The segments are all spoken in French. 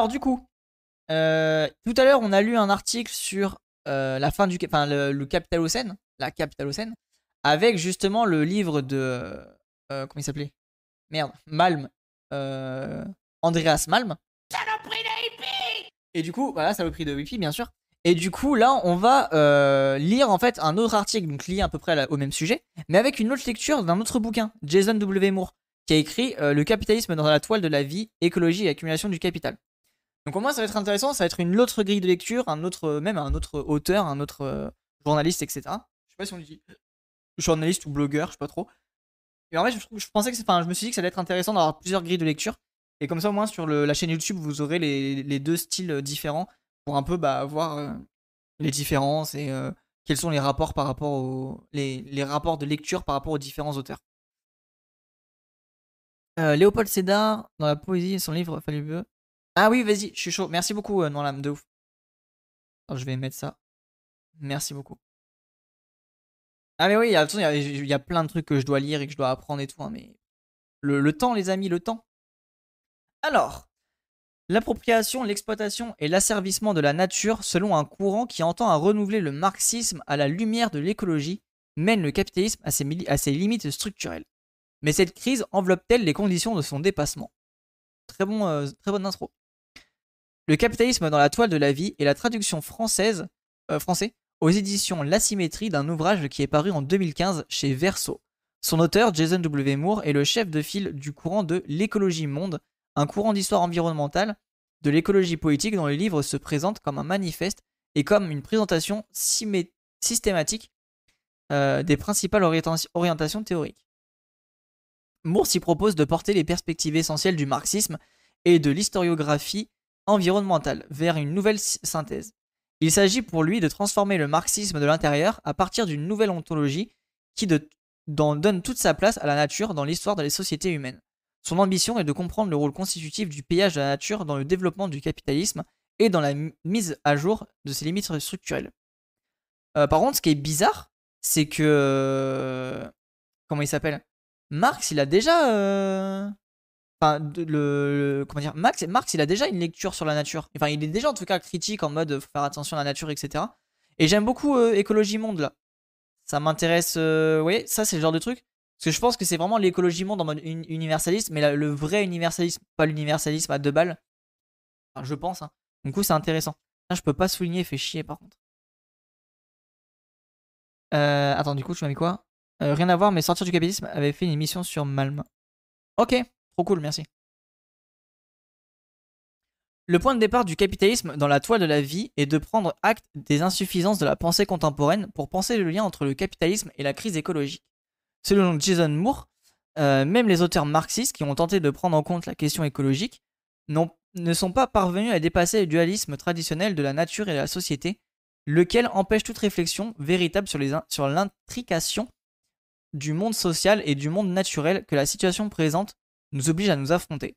Alors du coup, euh, tout à l'heure, on a lu un article sur euh, la fin du, enfin le, le Capitalocène, la avec justement le livre de, euh, comment il s'appelait? Merde, Malm, Andreas Malm. Et du coup, voilà, prix de Wifi, bien sûr. Et du coup, là, on va lire en fait un autre article, donc lié à peu près au même sujet, mais avec une autre lecture d'un autre bouquin, Jason W. Moore, qui a écrit Le capitalisme dans la toile de la vie, écologie et accumulation du capital. Donc au moins, ça va être intéressant, ça va être une autre grille de lecture, un autre, même un autre auteur, un autre euh, journaliste, etc. Je sais pas si on le dit journaliste ou blogueur, je sais pas trop. Et en fait, je, pensais que enfin, je me suis dit que ça allait être intéressant d'avoir plusieurs grilles de lecture. Et comme ça, au moins, sur la chaîne YouTube, vous aurez les, deux styles euh, différents pour un peu bah, voir euh, les différences et euh, quels sont les rapports par rapport aux les, rapports de lecture par rapport aux différents auteurs. Euh, Léopold Sédar, dans la poésie, son livre fabuleux. Ah oui, vas-y, je suis chaud. Merci beaucoup, euh, Norlam, de ouf. Alors, je vais mettre ça. Merci beaucoup. Ah mais oui, il y a- plein de trucs que je dois lire et que je dois apprendre et tout, hein, mais le, temps, les amis, le temps. Alors, l'appropriation, l'exploitation et l'asservissement de la nature selon un courant qui entend à renouveler le marxisme à la lumière de l'écologie mène le capitalisme à ses, limites structurelles. Mais cette crise enveloppe-t-elle les conditions de son dépassement? Euh, très bonne intro. Le capitalisme dans la toile de la vie est la traduction française, euh, français aux éditions L'asymétrie d'un ouvrage qui est paru en 2015 chez Verso. Son auteur, Jason W. Moore, est le chef de file du courant de l'écologie monde, un courant d'histoire environnementale de l'écologie politique dont le livre se présente comme un manifeste et comme une présentation systématique euh, des principales orienta- orientations théoriques. Moore s'y propose de porter les perspectives essentielles du marxisme et de l'historiographie environnementale vers une nouvelle sy- synthèse. Il s'agit pour lui de transformer le marxisme de l'intérieur à partir d'une nouvelle ontologie qui donne toute sa place à la nature dans l'histoire des sociétés humaines. Son ambition est de comprendre le rôle constitutif du pillage de la nature dans le développement du capitalisme et dans la mi- mise à jour de ses limites structurelles. Euh, par contre, ce qui est bizarre, c'est que... euh, Comment il s'appelle? Marx, il a déjà... euh, Enfin, le, comment dire, Marx, il a déjà une lecture sur la nature. Enfin, il est déjà en tout cas critique en mode faire attention à la nature, etc. Et j'aime beaucoup euh, écologie monde là. Ça m'intéresse. euh, voyez, ça c'est le genre de truc. Parce que je pense que c'est vraiment l'écologie monde en mode uni- universaliste, mais le vrai universalisme, pas l'universalisme à deux balles. Enfin, je pense. Hein. Du coup, c'est intéressant. Ça, je peux pas souligner, fait chier par contre. Euh, attends, du coup, tu m'as mis quoi? Euh, Rien à voir, mais Sortir du capitalisme avait fait une émission sur Malm. Ok, trop cool, merci. Le point de départ du capitalisme dans la toile de la vie est de prendre acte des insuffisances de la pensée contemporaine pour penser le lien entre le capitalisme et la crise écologique. Selon Jason Moore, euh, même les auteurs marxistes qui ont tenté de prendre en compte la question écologique ne sont pas parvenus à dépasser le dualisme traditionnel de la nature et de la société, lequel empêche toute réflexion véritable sur l'intrication du monde social et du monde naturel que la situation présente nous oblige à nous affronter.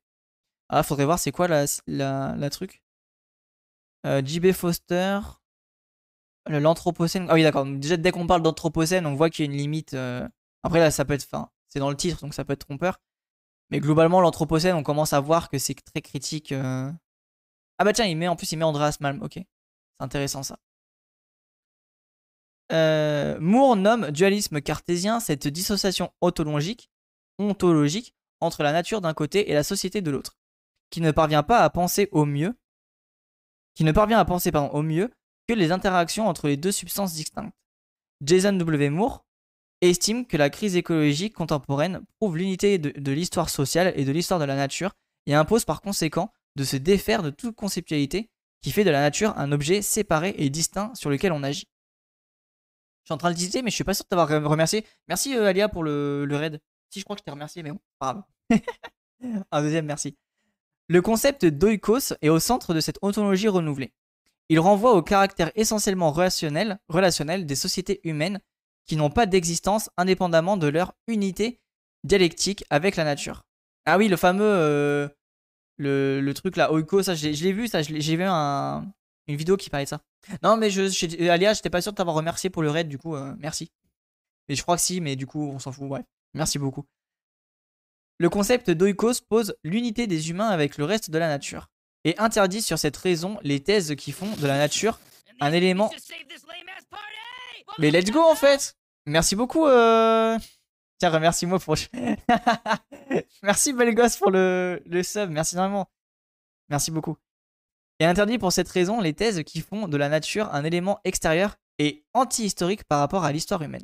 Ah, faudrait voir c'est quoi la, truc. Euh, JB Foster. L'Anthropocène. Ah oui, d'accord. Déjà, dès qu'on parle d'Anthropocène, on voit qu'il y a une limite. euh, Après, là, ça peut être. Enfin, c'est dans le titre, donc ça peut être trompeur. Mais globalement, l'Anthropocène, on commence à voir que c'est très critique. euh. Ah bah tiens, il met en plus, il met Andreas Malm. Ok. C'est intéressant ça. Moore nomme dualisme cartésien cette dissociation ontologique, ontologique entre la nature d'un côté et la société de l'autre, qui ne parvient pas à penser au mieux, qui ne parvient à penser pardon, au mieux que les interactions entre les deux substances distinctes. Jason W. Moore estime que la crise écologique contemporaine prouve l'unité de, l'histoire sociale et de l'histoire de la nature et impose par conséquent de se défaire de toute conceptualité qui fait de la nature un objet séparé et distinct sur lequel on agit. Je suis en train de discuter, mais je suis pas sûr de t'avoir re- remercié. Merci euh, Alia pour le, le raid. Si je crois que je t'ai remercié, mais bon, grave. Un deuxième merci. Le concept d'oikos est au centre de cette ontologie renouvelée. Il renvoie au caractère essentiellement relationnel, relationnel des sociétés humaines qui n'ont pas d'existence indépendamment de leur unité dialectique avec la nature. Ah oui, le fameux euh, le, truc là, oikos, ça je l'ai vu, ça j'ai vu un, une vidéo qui parlait de ça. Non mais je, je Alia, j'étais pas sûr de t'avoir remercié pour le raid, du coup euh, merci. Mais je crois que si, mais du coup on s'en fout. Bref, merci beaucoup. Le concept d'oikos pose l'unité des humains avec le reste de la nature. et interdit sur cette raison les thèses qui font de la nature un élément. Mais let's go en fait Merci beaucoup. Euh... Tiens, remercie-moi pour. Merci, belle pour le, le sub. Merci vraiment. Merci beaucoup. Et interdit pour cette raison les thèses qui font de la nature un élément extérieur et anti-historique par rapport à l'histoire humaine.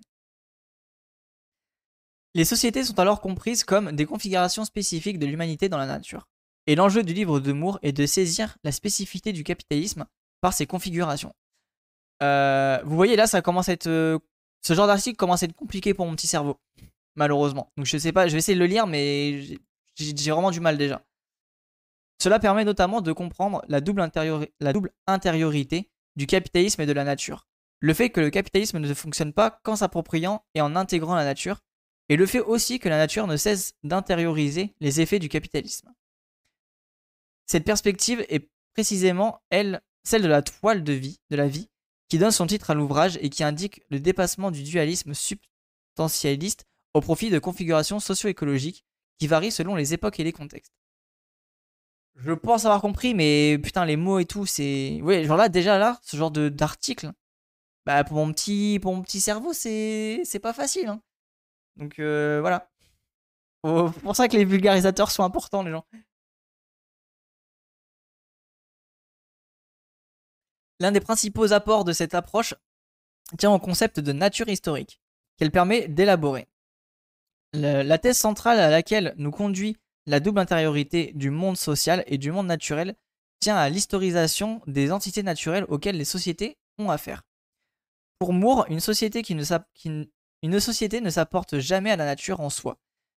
Les sociétés sont alors comprises comme des configurations spécifiques de l'humanité dans la nature. Et l'enjeu du livre de Moore est de saisir la spécificité du capitalisme par ses configurations. Euh, vous voyez là, ça commence à être. Euh, ce genre d'article commence à être compliqué pour mon petit cerveau, malheureusement. Donc je sais pas, je vais essayer de le lire, mais j'ai vraiment du mal déjà. Cela permet notamment de comprendre la double, la double intériorité du capitalisme et de la nature. Le fait que le capitalisme ne fonctionne pas qu'en s'appropriant et en intégrant la nature, et le fait aussi que la nature ne cesse d'intérioriser les effets du capitalisme. Cette perspective est précisément, elle, celle de la toile de vie, de la vie, qui donne son titre à l'ouvrage et qui indique le dépassement du dualisme substantialiste au profit de configurations socio-écologiques qui varient selon les époques et les contextes. Je pense avoir compris, mais putain, les mots et tout, c'est. Ouais, genre là, déjà là, ce genre d'article, bah pour mon petit, pour mon petit cerveau, c'est pas facile. Hein. Donc euh, voilà. C'est pour ça que les vulgarisateurs sont importants, les gens. L'un des principaux apports de cette approche tient au concept de nature historique, qu'elle permet d'élaborer. La thèse centrale à laquelle nous conduit la double intériorité du monde social et du monde naturel tient à l'historisation des entités naturelles auxquelles les sociétés ont affaire. Pour Moore, une société qui ne, qui, une société ne s'apporte jamais à la nature en soi,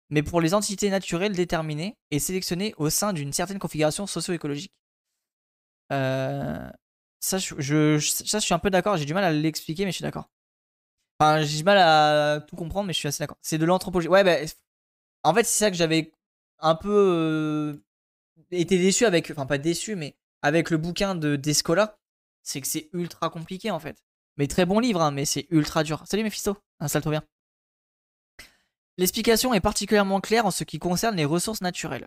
mais pour les entités naturelles déterminées et sélectionnées au sein d'une certaine configuration socio-écologique. Euh, ça, je, ça, je suis un peu d'accord, j'ai du mal à l'expliquer, mais je suis d'accord. Enfin, j'ai du mal à tout comprendre, mais je suis assez d'accord. C'est de l'anthropologie. Ouais, bah, en fait, c'est ça que j'avais un peu euh, été déçu avec. Enfin, pas déçu, mais avec le bouquin de Descola. C'est que c'est ultra compliqué, en fait. Mais très bon livre, hein, mais c'est ultra dur. Salut Mephisto, installe-toi bien. L'explication est particulièrement claire en ce qui concerne les ressources naturelles.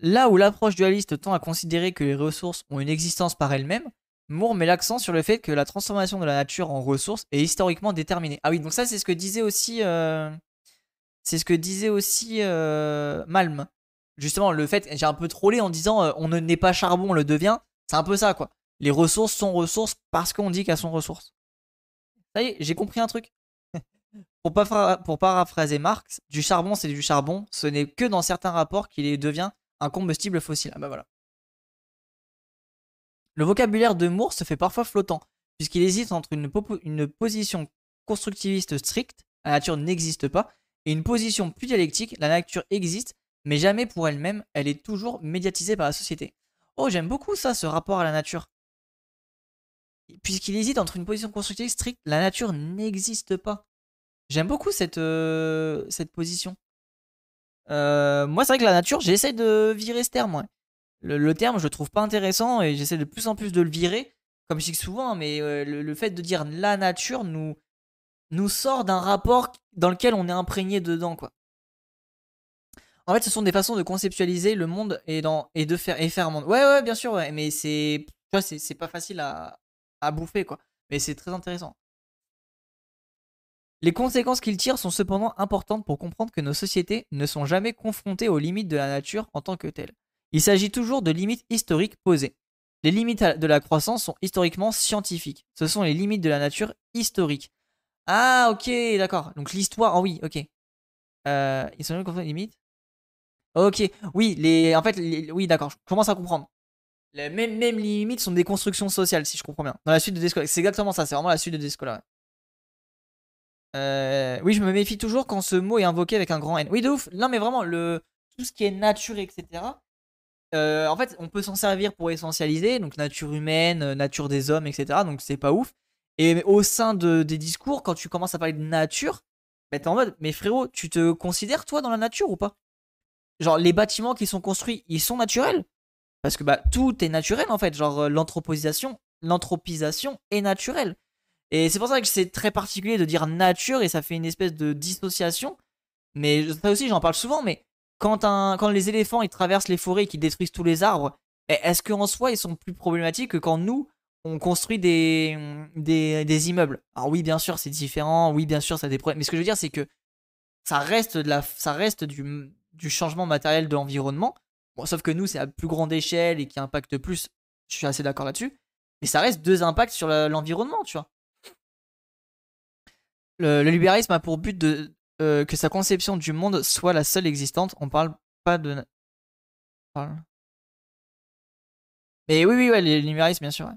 Là où l'approche dualiste tend à considérer que les ressources ont une existence par elles-mêmes, Moore met l'accent sur le fait que la transformation de la nature en ressources est historiquement déterminée. Ah oui, donc ça c'est ce que disait aussi, euh, c'est ce que disait aussi euh, Malm. Justement, le fait, j'ai un peu trollé en disant euh, on ne naît pas charbon, on le devient. C'est un peu ça quoi. Les ressources sont ressources parce qu'on dit qu'elles sont ressources. Ça y est, j'ai compris un truc. pour, paraphraser Marx, du charbon c'est du charbon, ce n'est que dans certains rapports qu'il devient un combustible fossile. Ah bah voilà. Le vocabulaire de Moore se fait parfois flottant, puisqu'il hésite entre une, position constructiviste stricte, la nature n'existe pas, et une position plus dialectique, la nature existe, mais jamais pour elle-même, elle est toujours médiatisée par la société. Oh, j'aime beaucoup ça, ce rapport à la nature. Puisqu'il hésite entre une position constructiviste stricte, la nature n'existe pas. J'aime beaucoup cette, euh, cette position. Euh, moi, c'est vrai que la nature, j'essaie de virer ce terme. Le, terme, je le trouve pas intéressant et j'essaie de plus en plus de le virer, comme je dis souvent, mais euh, le, fait de dire la nature nous, nous sort d'un rapport dans lequel on est imprégné dedans, quoi. En fait, ce sont des façons de conceptualiser le monde et, de faire, et faire un monde. Ouais, ouais, bien sûr, ouais, mais c'est, c'est pas facile à, à bouffer, quoi. Mais c'est très intéressant. Les conséquences qu'il tire sont cependant importantes pour comprendre que nos sociétés ne sont jamais confrontées aux limites de la nature en tant que telles. Il s'agit toujours de limites historiques posées. Les limites de la croissance sont historiquement scientifiques. Ce sont les limites de la nature historique. Ah, ok, d'accord. Donc l'histoire, oh oui, ok. Euh, ils sont jamais limites? Ok, oui, les, en fait, oui, d'accord, je commence à comprendre. Les, même, même les limites sont des constructions sociales, si je comprends bien. Dans la suite de Descola. C'est exactement ça, c'est vraiment la suite de Descola. Euh, oui, je me méfie toujours quand ce mot est invoqué avec un grand N. Oui, de ouf. Non, mais vraiment, le, tout ce qui est nature, etc. Euh, en fait, on peut s'en servir pour essentialiser, donc nature humaine, euh, nature des hommes, etc. Donc c'est pas ouf. Et au sein de, des discours, quand tu commences à parler de nature, bah, t'es en mode, mais frérot, tu te considères toi dans la nature ou pas? Genre, les bâtiments qui sont construits, ils sont naturels? Parce que bah, tout est naturel en fait. Genre, euh, l'anthropisation, l'anthropisation est naturelle. Et c'est pour ça que c'est très particulier de dire nature et ça fait une espèce de dissociation. Mais ça aussi, j'en parle souvent, mais quand, un, quand les éléphants ils traversent les forêts et qu'ils détruisent tous les arbres Mais est-ce qu'en soi, ils sont plus problématiques que quand nous, on construit des, des, immeubles? Alors oui, bien sûr, c'est différent. Oui, bien sûr, ça a des problèmes. Mais ce que je veux dire, c'est que ça reste, de la, ça reste du, du changement matériel de l'environnement. Sauf que nous, c'est à plus grande échelle et qui impacte plus. Je suis assez d'accord là-dessus. Mais ça reste deux impacts sur l'environnement, tu vois. Le, libéralisme a pour but euh, que sa conception du monde soit la seule existante. On parle pas de. Mais oui, oui, ouais, le libéralisme, bien sûr.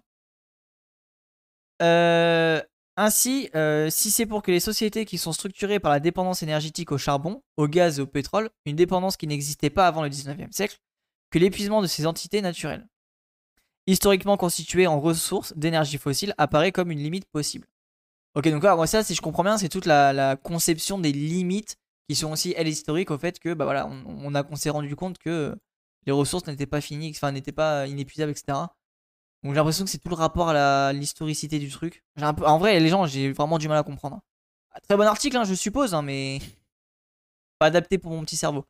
Euh, ainsi, euh, si c'est pour que les sociétés qui sont structurées par la dépendance énergétique au charbon, au gaz et au pétrole, une dépendance qui n'existait pas avant le 19e siècle, que l'épuisement de ces entités naturelles, historiquement constituées en ressources d'énergie fossile, apparaît comme une limite possible. Ok, donc là, moi, ça, si je comprends bien, c'est toute la, conception des limites qui sont aussi, elles, historiques au fait que, bah voilà, on, a, on s'est rendu compte que les ressources n'étaient pas finies, enfin, n'étaient pas inépuisables, etc. Donc j'ai l'impression que c'est tout le rapport à l'historicité du truc. En vrai, les gens, j'ai vraiment du mal à comprendre. Très bon article, hein, je suppose, hein, mais pas adapté pour mon petit cerveau.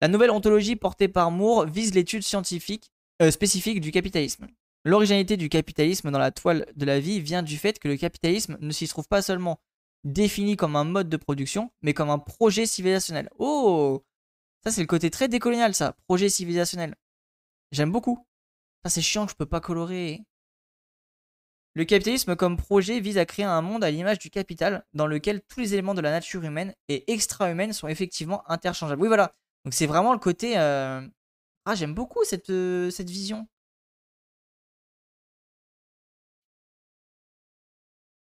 La nouvelle ontologie portée par Moore vise l'étude scientifique euh, spécifique du capitalisme. L'originalité du capitalisme dans la toile de la vie vient du fait que le capitalisme ne s'y trouve pas seulement défini comme un mode de production, mais comme un projet civilisationnel. Oh Ça c'est le côté très décolonial ça, projet civilisationnel. J'aime beaucoup. Ça c'est chiant que je peux pas colorer. Le capitalisme comme projet vise à créer un monde à l'image du capital dans lequel tous les éléments de la nature humaine et extra-humaine sont effectivement interchangeables. Oui voilà, donc c'est vraiment le côté... Euh, ah j'aime beaucoup cette, euh, vision.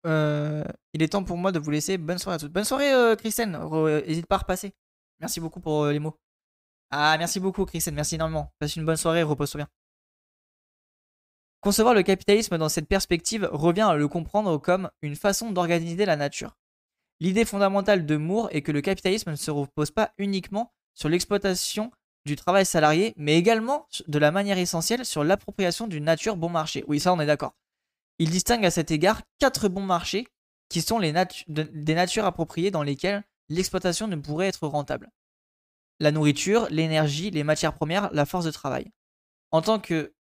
Euh, il est temps pour moi de vous laisser. Bonne soirée à tous. Bonne soirée, euh, Christine. N'hésite pas à repasser. Merci beaucoup pour les mots. Ah, merci beaucoup, Christine. Merci énormément. Passe une bonne soirée. Repose-toi bien. Concevoir le capitalisme dans cette perspective revient à le comprendre comme une façon d'organiser la nature. L'idée fondamentale de Moore est que le capitalisme ne se repose pas uniquement sur l'exploitation du travail salarié, mais également de la manière essentielle sur l'appropriation d'une nature bon marché. Oui, ça on est d'accord. Il distingue à cet égard quatre bons marchés qui sont des natures appropriées dans lesquelles l'exploitation ne pourrait être rentable. La nourriture, l'énergie, les matières premières, la force de travail. En tant que,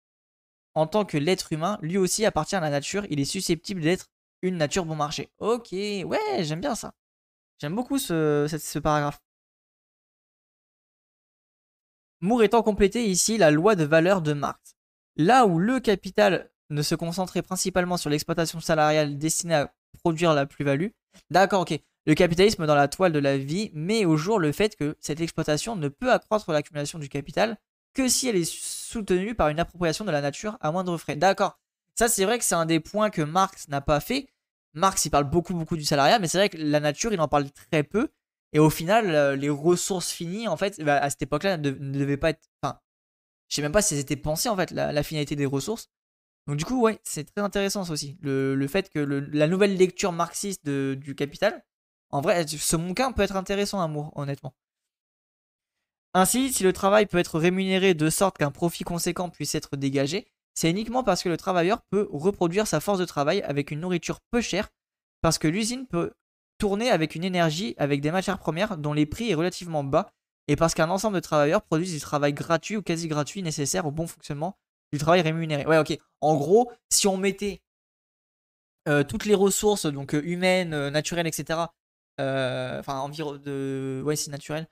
l'être humain, lui aussi appartient à la nature, il est susceptible d'être une nature bon marché. Ok, ouais, j'aime bien ça. J'aime beaucoup ce paragraphe. Moore étant complété ici la loi de valeur de Marx. Là où le capital ne se concentrer principalement sur l'exploitation salariale destinée à produire la plus-value. D'accord, ok. Le capitalisme dans la toile de la vie met au jour le fait que cette exploitation ne peut accroître l'accumulation du capital que si elle est soutenue par une appropriation de la nature à moindre frais. D'accord. Ça, c'est vrai que c'est un des points que Marx n'a pas fait. Marx, il parle beaucoup, beaucoup du salariat, mais c'est vrai que la nature, il en parle très peu. Et au final, euh, les ressources finies, en fait, bah, à cette époque-là, ne, devaient pas être. Enfin, je sais même pas si c'était pensé, en fait, la finalité des ressources. Donc du coup, ouais, c'est très intéressant ça aussi. Le, fait que la nouvelle lecture marxiste du Capital, en vrai, ce monquin peut être intéressant à moi, honnêtement. Ainsi, si le travail peut être rémunéré de sorte qu'un profit conséquent puisse être dégagé, c'est uniquement parce que le travailleur peut reproduire sa force de travail avec une nourriture peu chère, parce que l'usine peut tourner avec une énergie, avec des matières premières dont les prix est relativement bas, et parce qu'un ensemble de travailleurs produisent du travail gratuit ou quasi gratuit nécessaire au bon fonctionnement du travail rémunéré. Ouais, ok. En gros, si on mettait euh, toutes les ressources, donc euh, humaines, euh, naturelles, etc. Enfin, environ de. Ouais, si naturelles.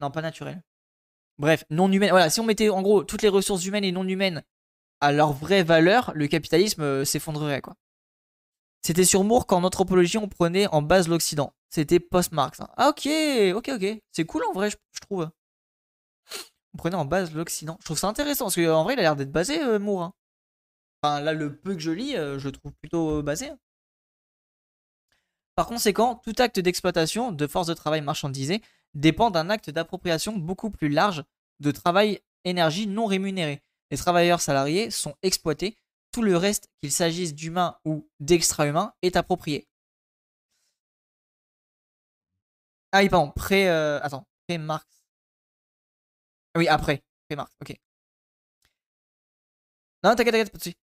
Non, pas naturelles. Bref, non humaines. Voilà, si on mettait en gros toutes les ressources humaines et non humaines à leur vraie valeur, le capitalisme s'effondrerait, quoi. C'était sur Moore qu'en anthropologie on prenait en base l'Occident. C'était post-Marx. Hein. Ah ok, ok, ok. C'est cool en vrai, je trouve on prenait en base l'Occident. Je trouve ça intéressant parce qu'en vrai, il a l'air d'être basé, euh, Moore. Hein. Enfin, là, le peu que je lis, euh, je trouve plutôt euh, basé. Hein. Par conséquent, tout acte d'exploitation de force de travail marchandisée dépend d'un acte d'appropriation beaucoup plus large de travail énergie non rémunéré. Les travailleurs salariés sont exploités, tout le reste, qu'il s'agisse d'humains ou d'extra-humains, est approprié. Ah oui, pardon, pré... attends, pré-Marx. Oui, après. Marx, ok. Non, t'inquiète, t'inquiète, pas de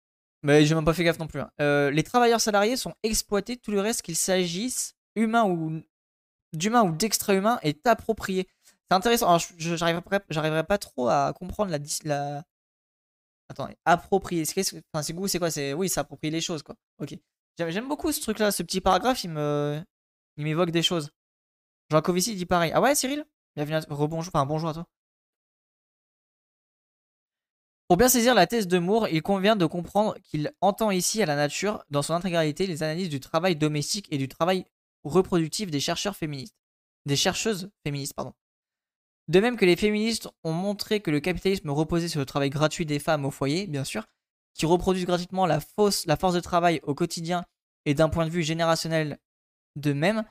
Mais j'ai même pas fait gaffe non plus. Hein. Euh, les travailleurs salariés sont exploités, tout le reste qu'il s'agisse humain ou d'humain ou d'extra-humain est approprié. C'est intéressant. Alors, j'arriverai pas trop à comprendre la, Attends, approprier. C'est enfin, goût, c'est quoi? C'est oui, s'approprier les choses, quoi. Ok. J'aime beaucoup ce truc-là, ce petit paragraphe, il me, il m'évoque des choses. Jean Covici dit pareil. Ah ouais, Cyril? Bienvenue à... Rebonjour, enfin bonjour à toi. Pour bien saisir la thèse de Moore, il convient de comprendre qu'il entend ici à la nature, dans son intégralité, les analyses du travail domestique et du travail reproductif des chercheurs féministes. Des chercheuses féministes, pardon. De même que les féministes ont montré que le capitalisme reposait sur le travail gratuit des femmes au foyer, bien sûr, qui reproduisent gratuitement la, force de travail au quotidien et d'un point de vue générationnel de même,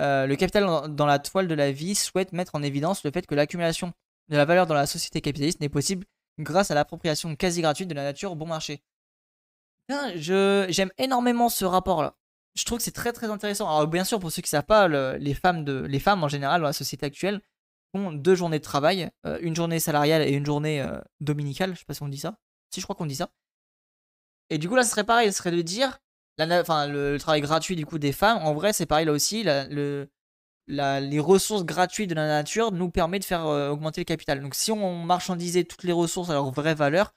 euh, le capital dans la toile de la vie souhaite mettre en évidence le fait que l'accumulation de la valeur dans la société capitaliste n'est possible grâce à l'appropriation quasi gratuite de la nature au bon marché. j'aime énormément ce rapport-là. Je trouve que c'est très très intéressant. Alors bien sûr, pour ceux qui ne savent pas, les, femmes de, les femmes en général dans la société actuelle ont deux journées de travail, euh, une journée salariale et une journée euh, dominicale. Je sais pas si on dit ça. Si je crois qu'on dit ça. Et du coup là, ce serait pareil, ce serait de dire, enfin, le, travail gratuit du coup des femmes. En vrai, c'est pareil là aussi. le, les ressources gratuites de la nature nous permet de faire euh, augmenter le capital. Donc si on marchandisait toutes les ressources à leur vraie valeur,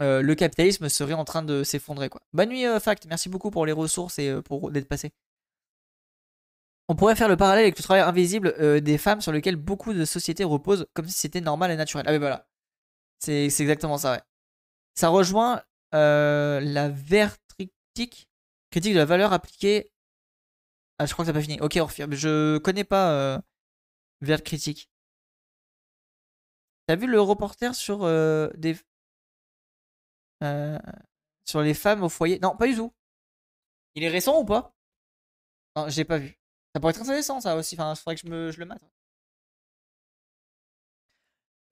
le capitalisme serait en train de s'effondrer. Bonne nuit, Fact. Merci beaucoup pour les ressources et pour d'être passé. On pourrait faire le parallèle avec le travail invisible des femmes sur lequel beaucoup de sociétés reposent comme si c'était normal et naturel. Ah mais voilà. C'est exactement ça, ouais. Ça rejoint la vertritique, critique de la valeur appliquée ah, je crois que ça pas fini. Ok, Orphir. Je connais pas euh, Vert Critique. T'as vu le reporter sur euh, des. Euh, sur les femmes au foyer? Non, pas du tout. Il est récent ou pas? Non, j'ai pas vu. Ça pourrait être intéressant ça aussi. Il faudrait que je, le mate.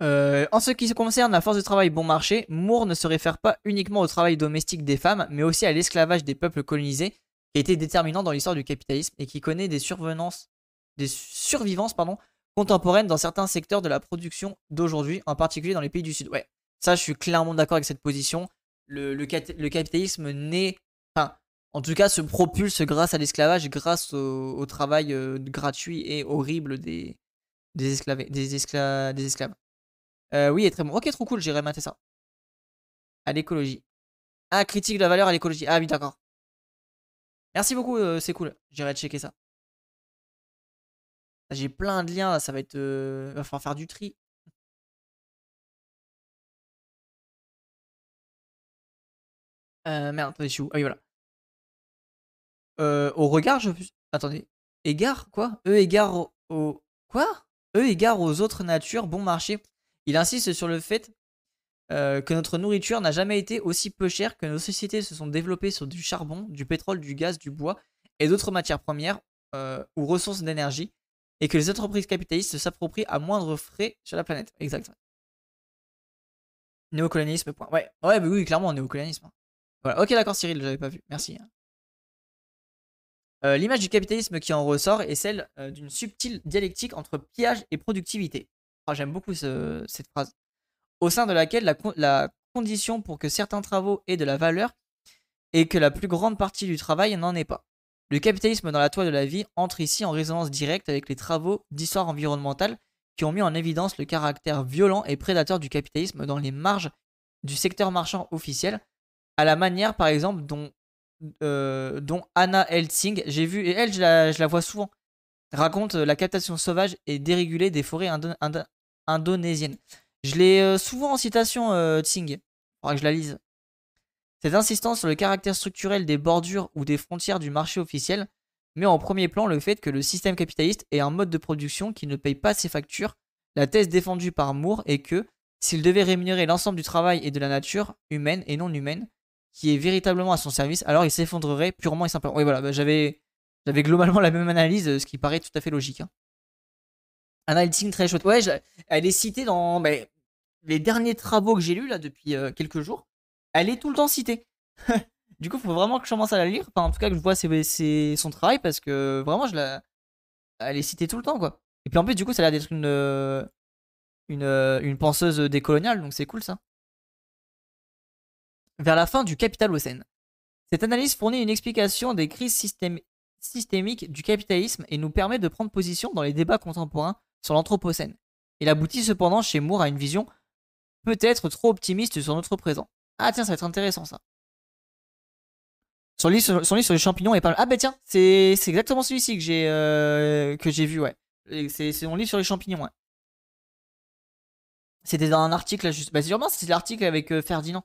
Euh, en ce qui concerne la force de travail bon marché, Moore ne se réfère pas uniquement au travail domestique des femmes, mais aussi à l'esclavage des peuples colonisés qui a été déterminant dans l'histoire du capitalisme et qui connaît des survenances, des survivances contemporaines dans certains secteurs de la production d'aujourd'hui, en particulier dans les pays du Sud. Ouais, ça, je suis clairement d'accord avec cette position. Le, le, capitalisme naît, en tout cas, se propulse grâce à l'esclavage, grâce au, travail euh, gratuit et horrible des, des, esclaves, des, des esclaves. Euh, oui, est très bon. Ok, trop cool, j'irai mater ça. À l'écologie. Ah, critique de la valeur à l'écologie. Ah oui, d'accord. Merci beaucoup, euh, c'est cool. J'irai checker ça. J'ai plein de liens, ça va être... Euh, va falloir faire du tri. Merde, je suis où? Ah oui, voilà. Euh, au regard, je... Attendez. Égard Quoi? Eux égard au... Quoi? Eux égard aux autres natures, bon marché. Il insiste sur le fait euh, que notre nourriture n'a jamais été aussi peu chère, que nos sociétés se sont développées sur du charbon, du pétrole, du gaz, du bois et d'autres matières premières euh, ou ressources d'énergie, et que les entreprises capitalistes s'approprient à moindre frais sur la planète. Exact. Néocolonialisme, point. Ouais, ouais, mais oui, clairement, néocolonialisme. Voilà. Ok, d'accord, Cyril, j'avais pas vu. Merci. Euh, l'image du capitalisme qui en ressort est celle d'une subtile dialectique entre pillage et productivité. Ah, j'aime beaucoup cette phrase au sein de laquelle la, condition pour que certains travaux aient de la valeur est que la plus grande partie du travail n'en est pas. Le capitalisme dans la toile de la vie entre ici en résonance directe avec les travaux d'histoire environnementale qui ont mis en évidence le caractère violent et prédateur du capitalisme dans les marges du secteur marchand officiel, à la manière par exemple dont, euh, dont Anna Helsing, j'ai vu, et elle je la, vois souvent, raconte la captation sauvage et dérégulée des forêts indonésiennes. Je l'ai euh, souvent en citation, euh, Tsing. Faudra que je la lise. Cette insistance sur le caractère structurel des bordures ou des frontières du marché officiel met en premier plan le fait que le système capitaliste est un mode de production qui ne paye pas ses factures. La thèse défendue par Moore est que, s'il devait rémunérer l'ensemble du travail et de la nature, humaine et non humaine, qui est véritablement à son service, alors il s'effondrerait purement et simplement. Oui, voilà, bah, j'avais, j'avais globalement la même analyse, ce qui paraît tout à fait logique. Hein. Analytique très chouette. Ouais, elle est citée dans. Bah, les derniers travaux que j'ai lus là depuis euh, quelques jours, elle est tout le temps citée. du coup, il faut vraiment que je commence à la lire. Enfin, en tout cas, que je vois son travail parce que vraiment, elle est citée tout le temps, quoi. Et puis en plus, du coup, ça a l'air d'être une, euh, une, euh, une penseuse décoloniale, donc c'est cool ça. Vers la fin du Capitalocène. Cette analyse fournit une explication des crises systémiques du capitalisme et nous permet de prendre position dans les débats contemporains sur l'Anthropocène. Il aboutit cependant chez Moore à une vision peut-être trop optimiste sur notre présent. Ah tiens, ça va être intéressant ça. Son livre, sur, son les champignons est pas Ah bah tiens, c'est exactement celui-ci que j'ai euh, vu, ouais. C'est mon livre sur les champignons. C'était dans un article, là, juste. Bah, sûrement, c'est l'article avec euh, Ferdinand.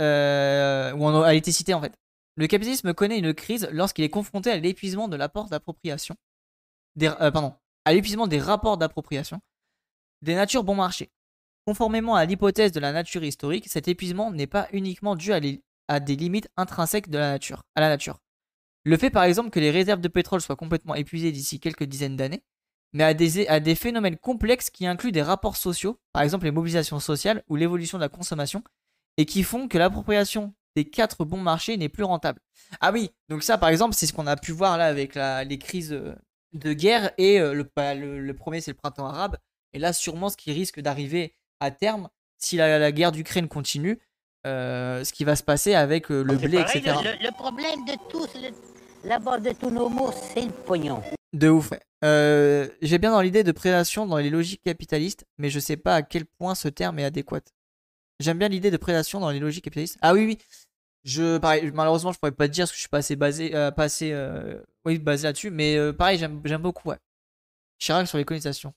Euh, où on a été cité en fait. Le capitalisme connaît une crise lorsqu'il est confronté à l'épuisement de l'apport d'appropriation. Euh, des rapports d'appropriation des natures bon marché. Conformément à l'hypothèse de la nature historique, cet épuisement n'est pas uniquement dû à, des limites intrinsèques de la nature, à la nature. Le fait par exemple que les réserves de pétrole soient complètement épuisées d'ici quelques dizaines d'années, mais à des phénomènes complexes qui incluent des rapports sociaux, par exemple les mobilisations sociales ou l'évolution de la consommation, et qui font que l'appropriation des quatre bons marchés n'est plus rentable. Ah oui, donc ça par exemple, c'est ce qu'on a pu voir là avec les crises euh, de guerre et euh, bah, le, le, premier c'est le printemps arabe, et là sûrement ce qui risque d'arriver à terme, si la, guerre d'Ukraine continue, euh, ce qui va se passer avec le blé, etc. Le, problème de tous, la de tous nos mots, c'est le pognon. De ouf, J'ai bien dans l'idée de prédation dans les logiques capitalistes, mais je sais pas à quel point ce terme est adéquat. J'aime bien l'idée de prédation dans les logiques capitalistes. Ah oui, oui. Je, pareil, malheureusement, je pourrais pas te dire parce que je suis pas assez basé, euh, pas assez, euh, oui, basé là-dessus. Mais euh, pareil, j'aime, beaucoup, ouais. Chirac sur les colonisation.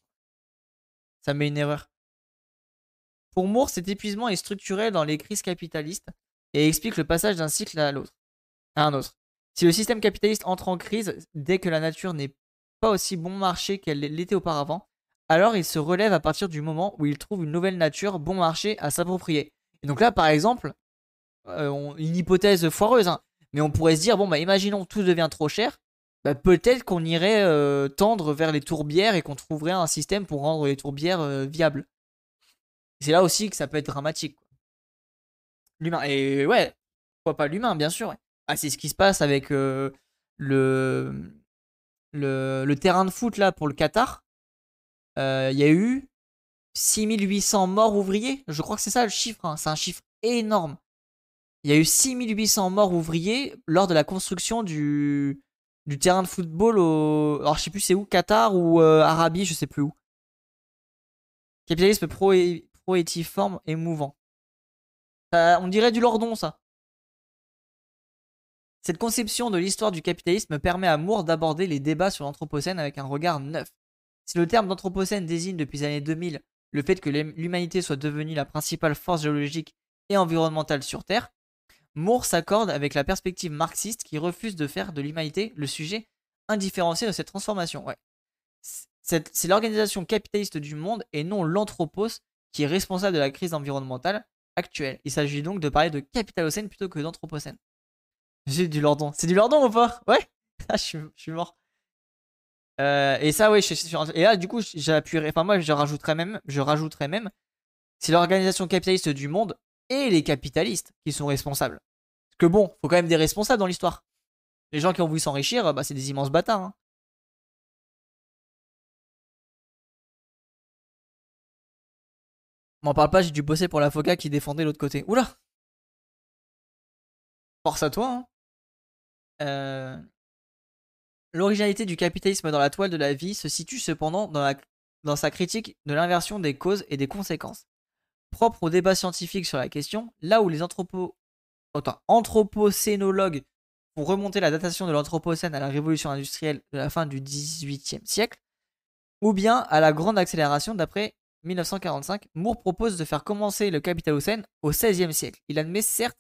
Ça met une erreur. Pour Moore, cet épuisement est structurel dans les crises capitalistes et explique le passage d'un cycle à l'autre, à un autre. Si le système capitaliste entre en crise dès que la nature n'est pas aussi bon marché qu'elle l'était auparavant, alors il se relève à partir du moment où il trouve une nouvelle nature bon marché à s'approprier. Et donc là, par exemple, euh, une hypothèse foireuse, hein, mais on pourrait se dire, bon, bah imaginons tout devient trop cher, bah, peut-être qu'on irait euh, tendre vers les tourbières et qu'on trouverait un système pour rendre les tourbières euh, viables. C'est là aussi que ça peut être dramatique. L'humain, et ouais, pourquoi pas l'humain, bien sûr. Ah, c'est ce qui se passe avec le, le, le terrain de foot là pour le Qatar il euh, y a eu 6800 morts ouvriers. Je crois que c'est ça le chiffre. Hein. C'est un chiffre énorme. Il y a eu 6800 morts ouvriers lors de la construction du, du terrain de football au. Alors je sais plus c'est où, Qatar ou euh, Arabie, je sais plus où. Capitalisme pro proétiforme et mouvant. on dirait du lordon ça. Cette conception de l'histoire du capitalisme permet à Moore d'aborder les débats sur l'Anthropocène avec un regard neuf. Si le terme d'anthropocène désigne depuis les années 2000 le fait que l'humanité soit devenue la principale force géologique et environnementale sur Terre, Moore s'accorde avec la perspective marxiste qui refuse de faire de l'humanité le sujet indifférencié de cette transformation. C'est l'organisation capitaliste du monde et non l'anthropos qui est responsable de la crise environnementale actuelle. Il s'agit donc de parler de capitalocène plutôt que d'anthropocène. J'ai du lordon. C'est du lordon ou pas? Ouais? Ah, je suis mort. Euh, et ça, oui, et là, du coup, j'appuierai. Enfin, moi, je rajouterais même, je rajouterais même, c'est l'organisation capitaliste du monde et les capitalistes qui sont responsables. Parce que bon, faut quand même des responsables dans l'histoire. Les gens qui ont voulu s'enrichir, bah, c'est des immenses bâtards. Hein. M'en parle pas, j'ai dû bosser pour l'avocat qui défendait l'autre côté. Oula Force à toi, hein. Euh... L'originalité du capitalisme dans la toile de la vie se situe cependant dans, sa critique de l'inversion des causes et des conséquences. Propre au débat scientifique sur la question, là où les anthropocénologues font remonter la datation de l'Anthropocène à la révolution industrielle de la fin du XVIIIe siècle, ou bien à la grande accélération d'après 1945, Moore propose de faire commencer le capitalocène au XVIe siècle. Il admet certes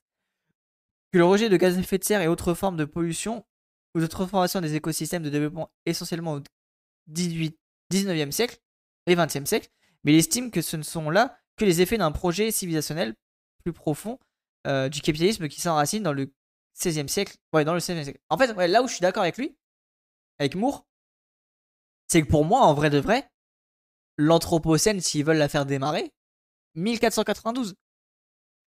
que le rejet de gaz à effet de serre et autres formes de pollution ou de transformation des écosystèmes de développement essentiellement au 18, 19e siècle et 20e siècle, mais il estime que ce ne sont là que les effets d'un projet civilisationnel plus profond euh, du capitalisme qui s'enracine dans le 16e siècle. Ouais, dans le 16e siècle. En fait, là où je suis d'accord avec lui, avec Moore, c'est que pour moi, en vrai de vrai, l'Anthropocène, s'ils veulent la faire démarrer, 1492.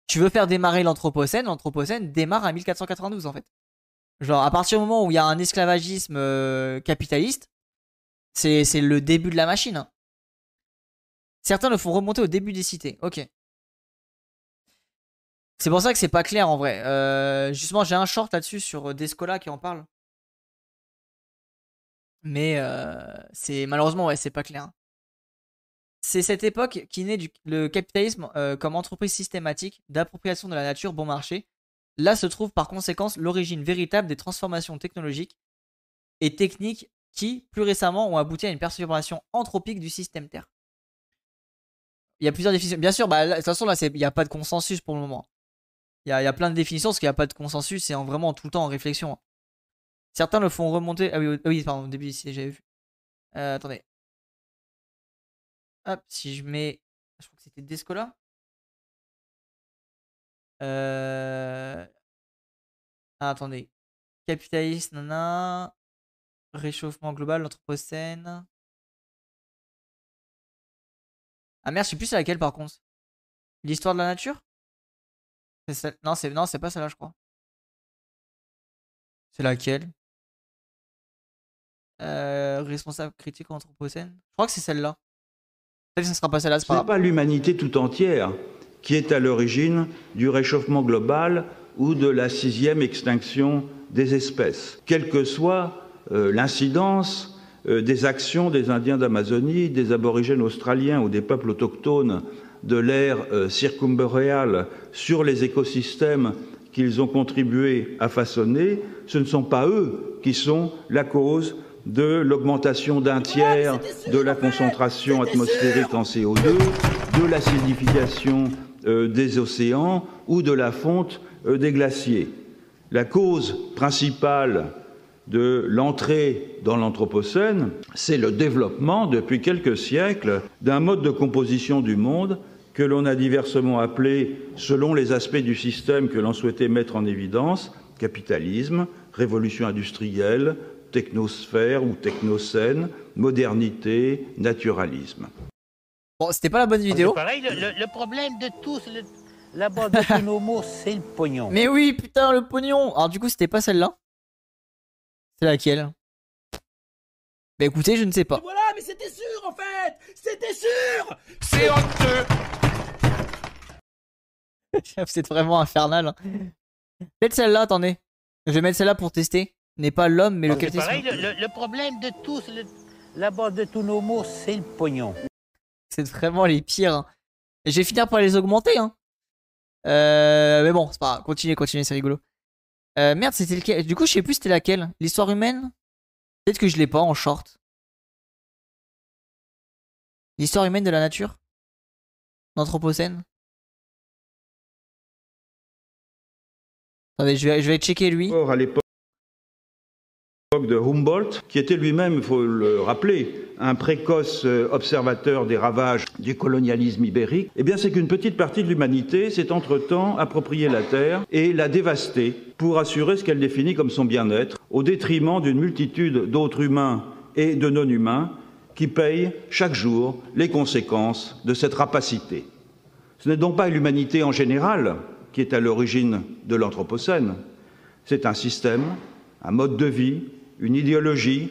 Tu veux faire démarrer l'Anthropocène, l'Anthropocène démarre à 1492 en fait. Genre, à partir du moment où il y a un esclavagisme euh, capitaliste, c'est le début de la machine. Hein. Certains le font remonter au début des cités. Ok. C'est pour ça que c'est pas clair en vrai. Euh, justement, j'ai un short là-dessus sur euh, Descola qui en parle. Mais c'est malheureusement, ouais, c'est pas clair. C'est cette époque qui naît du le capitalisme comme entreprise systématique d'appropriation de la nature bon marché. Là se trouve par conséquence l'origine véritable des transformations technologiques et techniques qui, plus récemment, ont abouti à une perturbation anthropique du système Terre. Il y a plusieurs définitions. Bien sûr, bah, de toute façon, là, il n'y a pas de consensus pour le moment. Il y a, plein de définitions parce qu'il n'y a pas de consensus, c'est en- vraiment tout le temps en réflexion. Certains le font remonter. Ah oui, ah pardon, au début j'avais vu. Euh, attendez. Hop, si je mets. Je crois que c'était Descola. Euh... Ah, attendez. Capitaliste, nana. Réchauffement global, l'anthropocène. Ah merde, je sais plus c'est laquelle par contre. L'histoire de la nature? Non, c'est non, c'est pas celle-là, je crois. C'est laquelle? Euh, Responsable critique anthropocène. Je crois que c'est celle-là. Peut-être que ce sera pas celle-là, c'est Ce pas pas l'humanité tout entière qui est à l'origine du réchauffement global ou de la sixième extinction des espèces, quelle que soit euh, l'incidence euh, des actions des Indiens d'Amazonie, des aborigènes australiens ou des peuples autochtones de l'ère euh, circumboréale sur les écosystèmes qu'ils ont contribué à façonner, ce ne sont pas eux qui sont la cause de l'augmentation d'un tiers de la concentration atmosphérique en CO2, de l'acidification des océans ou de la fonte euh, des glaciers. La cause principale de l'entrée dans l'Anthropocène, c'est le développement depuis quelques siècles d'un mode de composition du monde que l'on a diversement appelé, selon les aspects du système que l'on souhaitait mettre en évidence, capitalisme, révolution industrielle, technosphère ou technocène, modernité, naturalisme. Bon, c'était pas la bonne vidéo. C'est pareil, le, le- le problème de tous, le- la base de tous nos mots, c'est le pognon. Mais oui, putain, le pognon. Alors du coup, c'était pas celle-là. C'est laquelle? Bah écoutez, je ne sais pas. Voilà, mais c'était sûr en fait C'était sûr C'est honteux C'est vraiment infernal. hein. Peut-être celle-là, attendez. Je vais mettre celle-là pour tester. N'est pas l'homme, mais le C'est capitalisme. pareil, le, le- le problème de tous, le- la base de tous nos mots, c'est le pognon. C'est vraiment les pires. hein. Je vais finir par les augmenter. Hein. Euh, mais bon, c'est pas grave. Continuez, continuez, c'est rigolo. Euh, merde, c'était lequel? Du coup, je sais plus c'était laquelle. L'histoire humaine? Peut-être que je l'ai pas en short. L'histoire humaine de la nature? L'Anthropocène je vais, je vais checker lui. À l'époque de Humboldt, qui était lui-même, il faut le rappeler, un précoce euh, observateur des ravages du colonialisme ibérique, eh bien c'est qu'une petite partie de l'humanité s'est entre-temps approprié la terre et l'a dévastée pour assurer ce qu'elle définit comme son bien-être, au détriment d'une multitude d'autres humains et de non-humains qui payent chaque jour les conséquences de cette rapacité. Ce n'est donc pas l'humanité en général qui est à l'origine de l'Anthropocène, c'est un système, un mode de vie, une idéologie,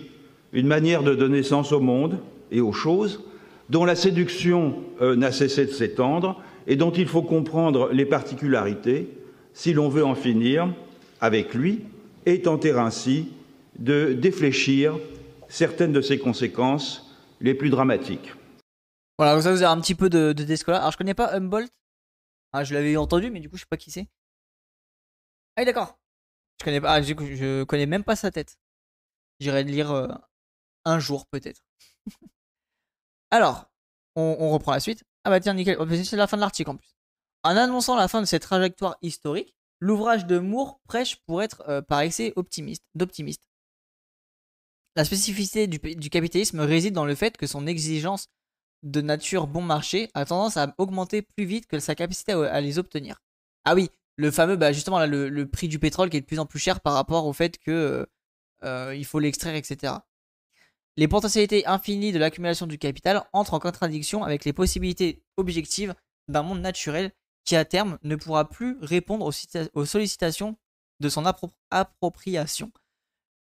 une manière de donner sens au monde et aux choses, dont la séduction euh, n'a cessé de s'étendre et dont il faut comprendre les particularités si l'on veut en finir avec lui et tenter ainsi de défléchir certaines de ses conséquences les plus dramatiques. Voilà, comme ça vous avez un petit peu de, de. Alors je connais pas Humboldt. Ah, je l'avais entendu, mais du coup je sais pas qui c'est. Ah oui, d'accord. Je connais pas. ah, je connais même pas sa tête. J'irai le lire euh, un jour peut-être. Alors, on, reprend la suite. Ah bah tiens, nickel. Oh, C'est la fin de l'article en plus. En annonçant la fin de cette trajectoire historique, l'ouvrage de Moore prêche pour être euh, par excès optimiste, d'optimiste. La spécificité du, du capitalisme réside dans le fait que son exigence de nature bon marché a tendance à augmenter plus vite que sa capacité à, à les obtenir. Ah oui, le fameux, bah justement, là, le, le prix du pétrole qui est de plus en plus cher par rapport au fait que euh, il faut l'extraire, etc. Les potentialités infinies de l'accumulation du capital entrent en contradiction avec les possibilités objectives d'un monde naturel qui, à terme, ne pourra plus répondre aux, cita- aux sollicitations de son appro- appropriation.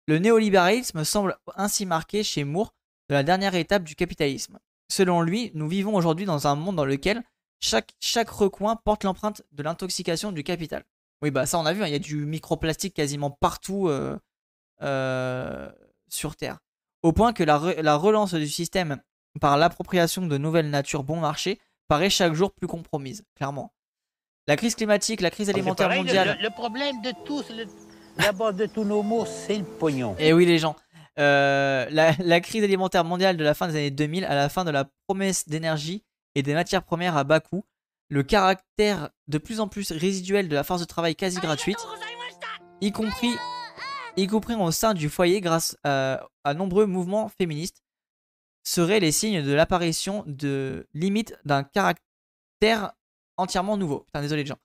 Le néolibéralisme semble ainsi marqué chez Moore de la dernière étape du capitalisme. Selon lui, nous vivons aujourd'hui dans un monde dans lequel chaque, chaque recoin porte l'empreinte de l'intoxication du capital. Oui, bah ça on a vu, hein, il y a du microplastique quasiment partout euh, euh, sur Terre. Au point que la, re- la relance du système par l'appropriation de nouvelles natures bon marché paraît chaque jour plus compromise, clairement. La crise climatique, la crise C'est alimentaire pareil, mondiale. Le, le problème de tous, la base de tous nos maux, c'est le pognon. Et oui, les gens. Euh, la, la crise alimentaire mondiale de la fin des années 2000 à la fin de la promesse d'énergie et des matières premières à bas coût, le caractère de plus en plus résiduel de la force de travail quasi gratuite, y compris, y compris au sein du foyer grâce à, à nombreux mouvements féministes, seraient les signes de l'apparition de limites d'un caractère entièrement nouveau. Putain, désolé les gens.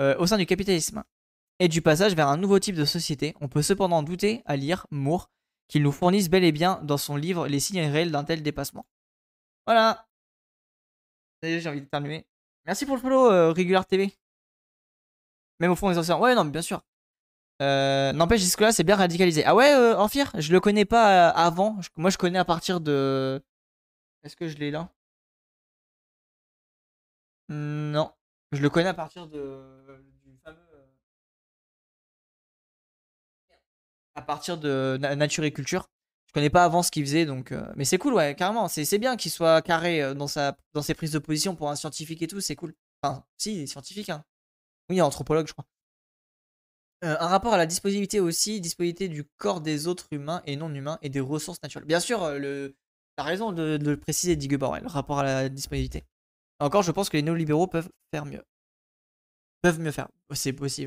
Euh, au sein du capitalisme et du passage vers un nouveau type de société, on peut cependant douter à lire Moore qu'il nous fournisse bel et bien dans son livre les signes réels d'un tel dépassement. Voilà. J'ai envie d'éternuer. Merci pour le follow, euh, Regular TV. Même au fond des anciens. Ouais, non, mais bien sûr. Euh, N'empêche, jusque-là, c'est bien radicalisé. Ah ouais, euh, Je le connais pas euh, avant. Moi, je connais à partir de. Est-ce que je l'ai là? Non. Je le connais à partir de. Du fameux. euh, À partir de Na- Nature et Culture. Je connais pas avant ce qu'il faisait, donc. euh, Mais c'est cool, ouais, carrément. C'est bien qu'il soit carré dans, sa... dans ses prises de position pour un scientifique et tout, c'est cool. Enfin, si, il est scientifique, hein. Oui, anthropologue, je crois. Euh, un rapport à la disponibilité aussi, disponibilité du corps des autres humains et non humains et des ressources naturelles. Bien sûr, euh, le... t'as raison de, le préciser, ouais, le rapport à la disponibilité. Encore, je pense que les néolibéraux peuvent faire mieux. Peuvent mieux faire. C'est possible.